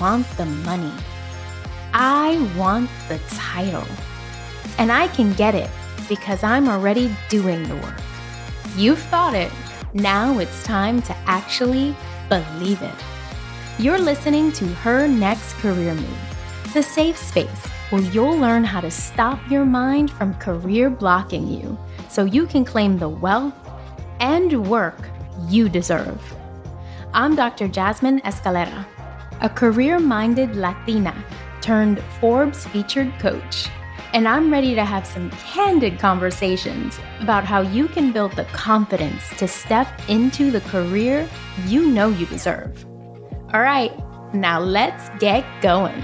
want the money. I want the title. And I can get it because I'm already doing the work. You've thought it. Now it's time to actually believe it. You're listening to Her Next Career Move, the safe space where you'll learn how to stop your mind from career blocking you so you can claim the wealth and work you deserve. I'm Dr. Jasmine Escalera, a career minded Latina turned Forbes featured coach. And I'm ready to have some candid conversations about how you can build the confidence to step into the career you know you deserve. All right, now let's get going.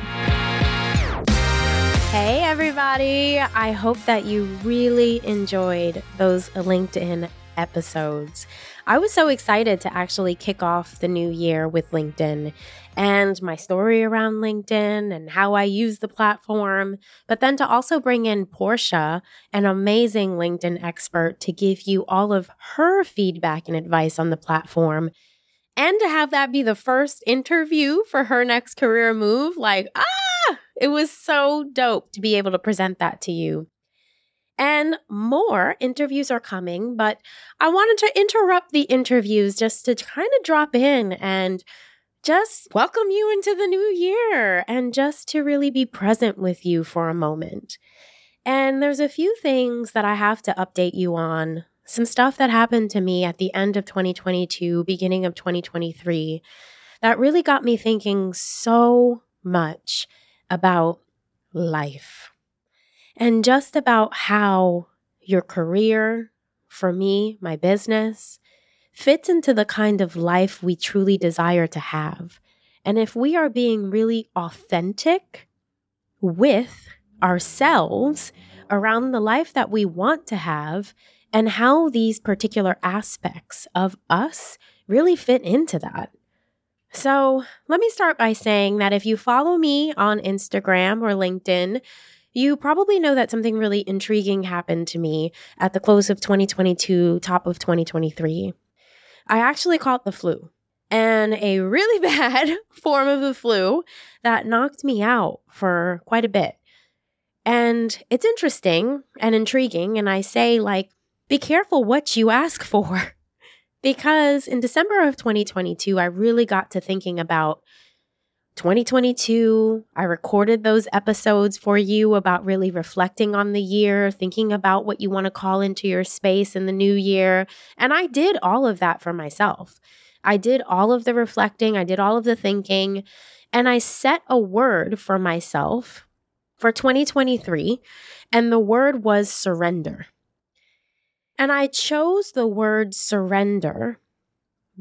Hey, everybody. I hope that you really enjoyed those LinkedIn episodes. I was so excited to actually kick off the new year with LinkedIn and my story around LinkedIn and how I use the platform, but then to also bring in Portia, an amazing LinkedIn expert, to give you all of her feedback and advice on the platform. And to have that be the first interview for her next career move, like, ah, it was so dope to be able to present that to you. And more interviews are coming, but I wanted to interrupt the interviews just to kind of drop in and just welcome you into the new year and just to really be present with you for a moment. And there's a few things that I have to update you on. Some stuff that happened to me at the end of 2022, beginning of 2023, that really got me thinking so much about life and just about how your career, for me, my business, fits into the kind of life we truly desire to have. And if we are being really authentic with ourselves around the life that we want to have, and how these particular aspects of us really fit into that. So, let me start by saying that if you follow me on Instagram or LinkedIn, you probably know that something really intriguing happened to me at the close of 2022, top of 2023. I actually caught the flu and a really bad form of the flu that knocked me out for quite a bit. And it's interesting and intriguing. And I say, like, be careful what you ask for. because in December of 2022, I really got to thinking about 2022. I recorded those episodes for you about really reflecting on the year, thinking about what you want to call into your space in the new year. And I did all of that for myself. I did all of the reflecting, I did all of the thinking, and I set a word for myself for 2023. And the word was surrender. And I chose the word surrender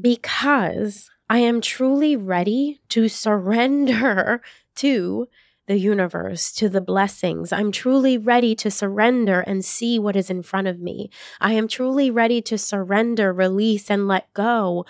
because I am truly ready to surrender to the universe, to the blessings. I'm truly ready to surrender and see what is in front of me. I am truly ready to surrender, release, and let go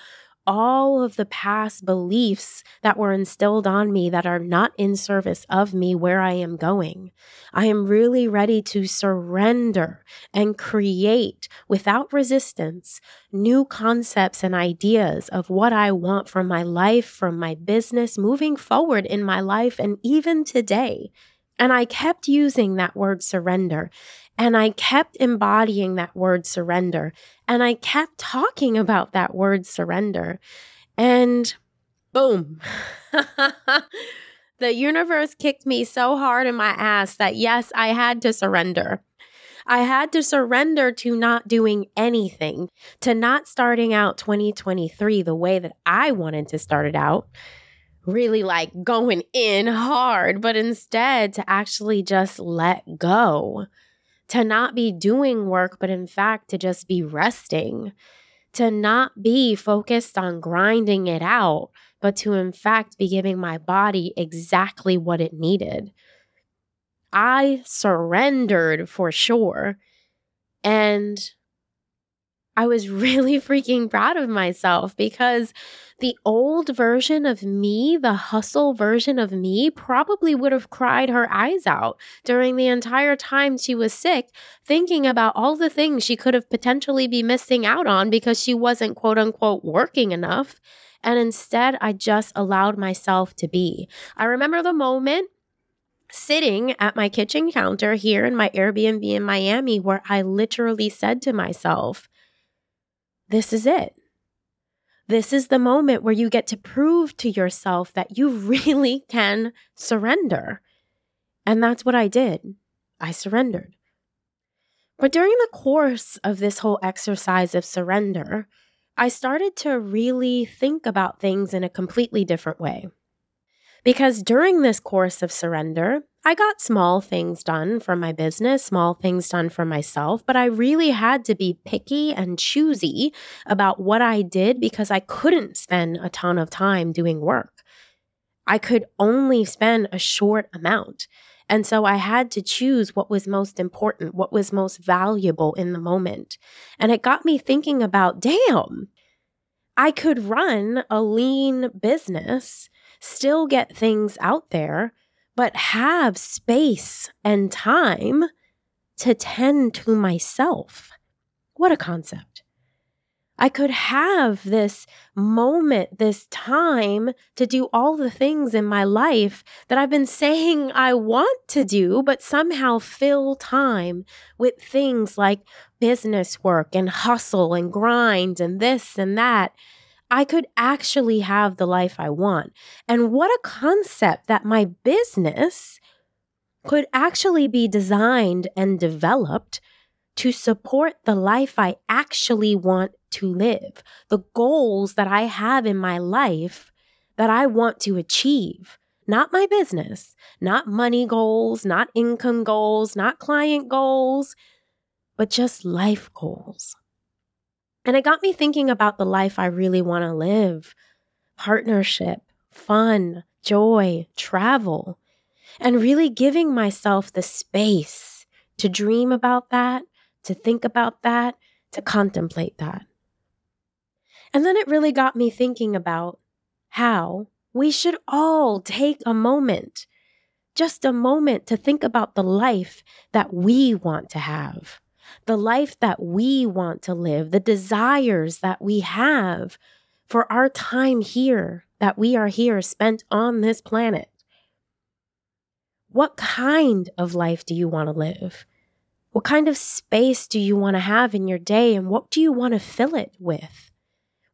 all of the past beliefs that were instilled on me that are not in service of me where I am going. I am really ready to surrender and create without resistance new concepts and ideas of what I want from my life, from my business, moving forward in my life, and even today. And I kept using that word surrender. And I kept embodying that word surrender. And I kept talking about that word surrender. And boom. the universe kicked me so hard in my ass that yes, I had to surrender. I had to surrender to not doing anything, to not starting out 2023 the way that I wanted to start it out, really like going in hard, but instead to actually just let go to not be doing work, but in fact to just be resting, to not be focused on grinding it out, but to in fact be giving my body exactly what it needed. I surrendered for sure. And I was really freaking proud of myself because the old version of me, the hustle version of me, probably would have cried her eyes out during the entire time she was sick, thinking about all the things she could have potentially be missing out on because she wasn't quote unquote working enough. And instead, I just allowed myself to be. I remember the moment sitting at my kitchen counter here in my Airbnb in Miami where I literally said to myself, This is it. This is the moment where you get to prove to yourself that you really can surrender. And that's what I did. I surrendered. But during the course of this whole exercise of surrender, I started to really think about things in a completely different way. Because during this course of surrender, I got small things done for my business, small things done for myself, but I really had to be picky and choosy about what I did because I couldn't spend a ton of time doing work. I could only spend a short amount. And so I had to choose what was most important, what was most valuable in the moment. And it got me thinking about damn, I could run a lean business still get things out there, but have space and time to tend to myself. What a concept. I could have this moment, this time to do all the things in my life that I've been saying I want to do, but somehow fill time with things like business work and hustle and grind and this and that. I could actually have the life I want. And what a concept that my business could actually be designed and developed to support the life I actually want to live, the goals that I have in my life that I want to achieve. Not my business, not money goals, not income goals, not client goals, but just life goals. And it got me thinking about the life I really want to live partnership, fun, joy, travel, and really giving myself the space to dream about that, to think about that, to contemplate that. And then it really got me thinking about how we should all take a moment, just a moment to think about the life that we want to have the life that we want to live, the desires that we have for our time here, that we are here spent on this planet. What kind of life do you want to live? What kind of space do you want to have in your day and what do you want to fill it with?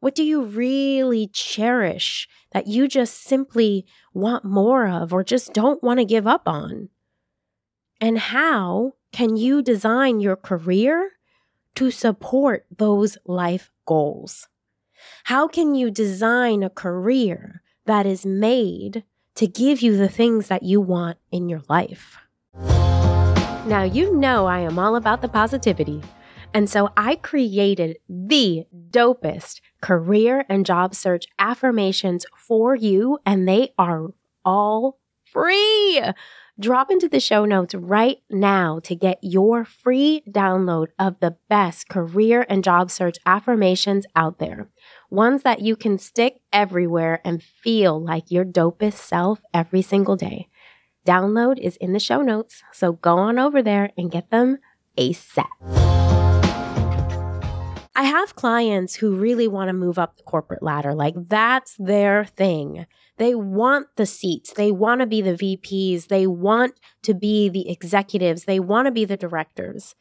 What do you really cherish that you just simply want more of or just don't want to give up on? And how can you design your career to support those life goals? How can you design a career that is made to give you the things that you want in your life? Now, you know I am all about the positivity. And so I created the dopest career and job search affirmations for you, and they are all free. Drop into the show notes right now to get your free download of the best career and job search affirmations out there. Ones that you can stick everywhere and feel like your dopest self every single day. Download is in the show notes, so go on over there and get them ASAP. I have clients who really want to move up the corporate ladder. Like that's their thing. They want the seats. They want to be the VPs. They want to be the executives. They want to be the directors.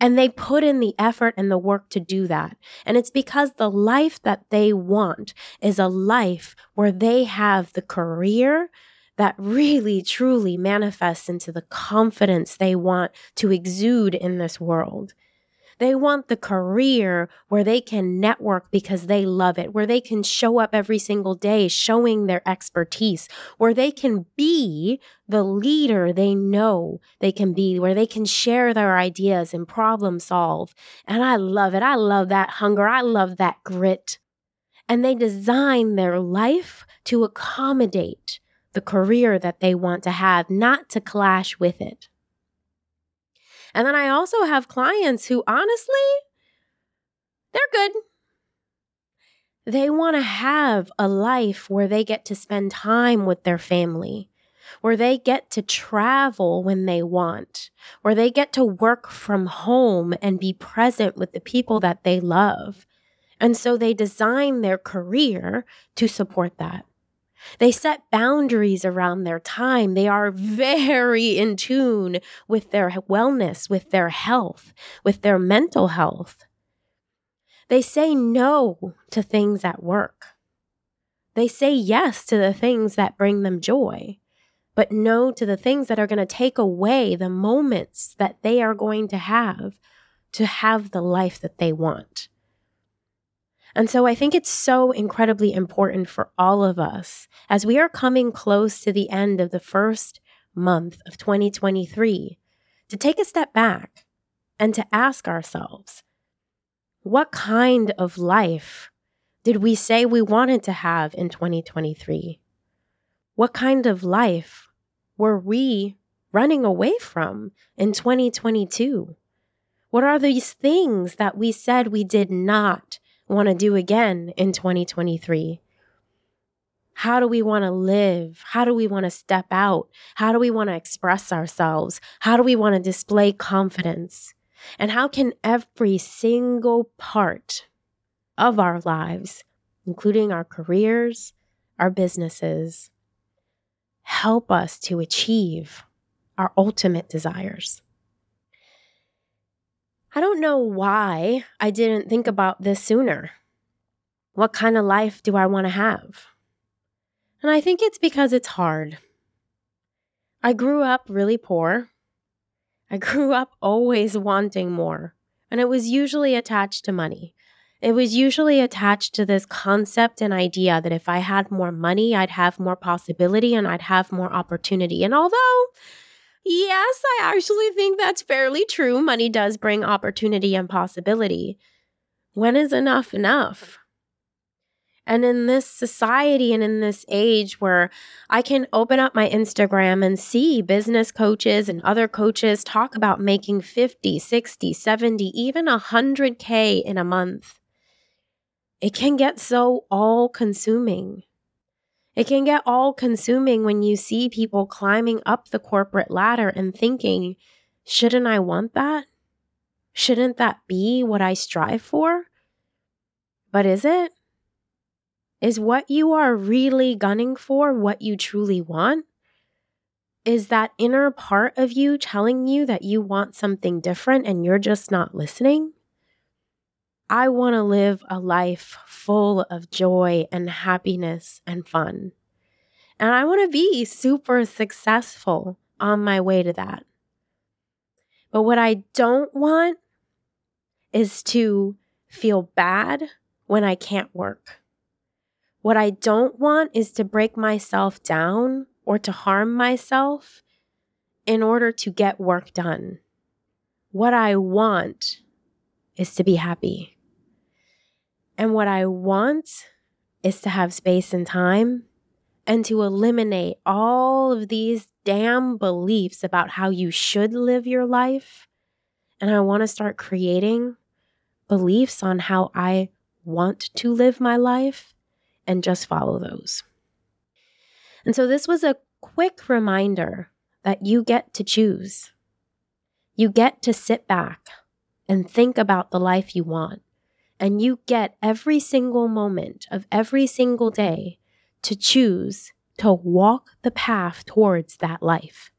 And they put in the effort and the work to do that. And it's because the life that they want is a life where they have the career that really truly manifests into the confidence they want to exude in this world. They want the career where they can network because they love it, where they can show up every single day showing their expertise, where they can be the leader they know they can be, where they can share their ideas and problem solve. And I love it. I love that hunger. I love that grit. And they design their life to accommodate the career that they want to have, not to clash with it. And then I also have clients who honestly, they're good. They want to have a life where they get to spend time with their family, where they get to travel when they want, where they get to work from home and be present with the people that they love. And so they design their career to support that. They set boundaries around their time. They are very in tune with their wellness, with their health, with their mental health. They say no to things at work. They say yes to the things that bring them joy, but no to the things that are going to take away the moments that they are going to have to have the life that they want. And so I think it's so incredibly important for all of us as we are coming close to the end of the first month of 2023 to take a step back and to ask ourselves what kind of life did we say we wanted to have in 2023? What kind of life were we running away from in 2022? What are these things that we said we did not want to do again in 2023? How do we want to live? How do we want to step out? How do we want to express ourselves? How do we want to display confidence? And how can every single part of our lives, including our careers, our businesses, help us to achieve our ultimate desires? I don't know why I didn't think about this sooner. What kind of life do I want to have? And I think it's because it's hard. I grew up really poor. I grew up always wanting more, and it was usually attached to money. It was usually attached to this concept and idea that if I had more money, I'd have more possibility and I'd have more opportunity. And although Yes, I actually think that's fairly true. Money does bring opportunity and possibility. When is enough enough? And in this society and in this age where I can open up my Instagram and see business coaches and other coaches talk about making 50, 60, 70, even 100K in a month, it can get so all consuming. It can get all consuming when you see people climbing up the corporate ladder and thinking, shouldn't I want that? Shouldn't that be what I strive for? But is it? Is what you are really gunning for what you truly want? Is that inner part of you telling you that you want something different and you're just not listening? I want to live a life full of joy and happiness and fun. And I want to be super successful on my way to that. But what I don't want is to feel bad when I can't work. What I don't want is to break myself down or to harm myself in order to get work done. What I want is to be happy. And what I want is to have space and time and to eliminate all of these damn beliefs about how you should live your life. And I want to start creating beliefs on how I want to live my life and just follow those. And so this was a quick reminder that you get to choose. You get to sit back and think about the life you want and you get every single moment of every single day to choose to walk the path towards that life.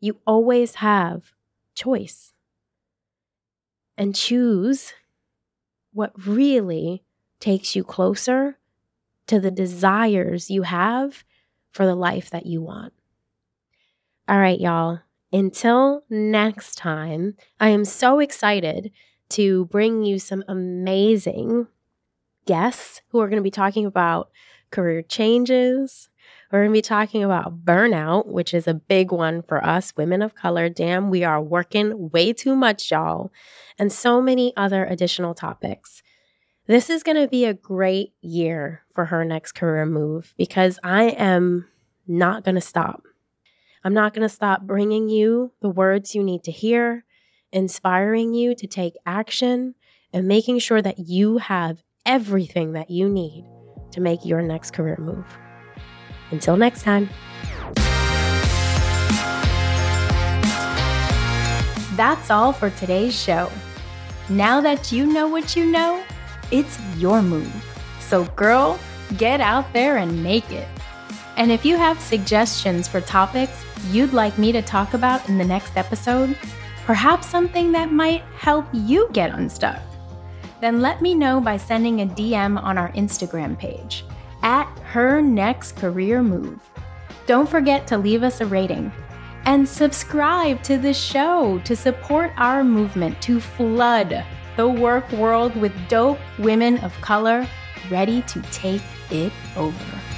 You always have choice. And choose what really takes you closer to the desires you have for the life that you want. All right, y'all. Until next time, I am so excited to bring you some amazing guests who are going to be talking about career changes. We're going to be talking about burnout, which is a big one for us women of color. Damn, we are working way too much, y'all, and so many other additional topics. This is going to be a great year for her next career move because I am not going to stop. I'm not going to stop bringing you the words you need to hear inspiring you to take action and making sure that you have everything that you need to make your next career move. Until next time. That's all for today's show. Now that you know what you know, it's your move. So, girl, get out there and make it. And if you have suggestions for topics you'd like me to talk about in the next episode, perhaps something that might help you get unstuck, then let me know by sending a DM on our Instagram page at Her Next Career Move. Don't forget to leave us a rating and subscribe to the show to support our movement to flood the work world with dope women of color ready to take it over.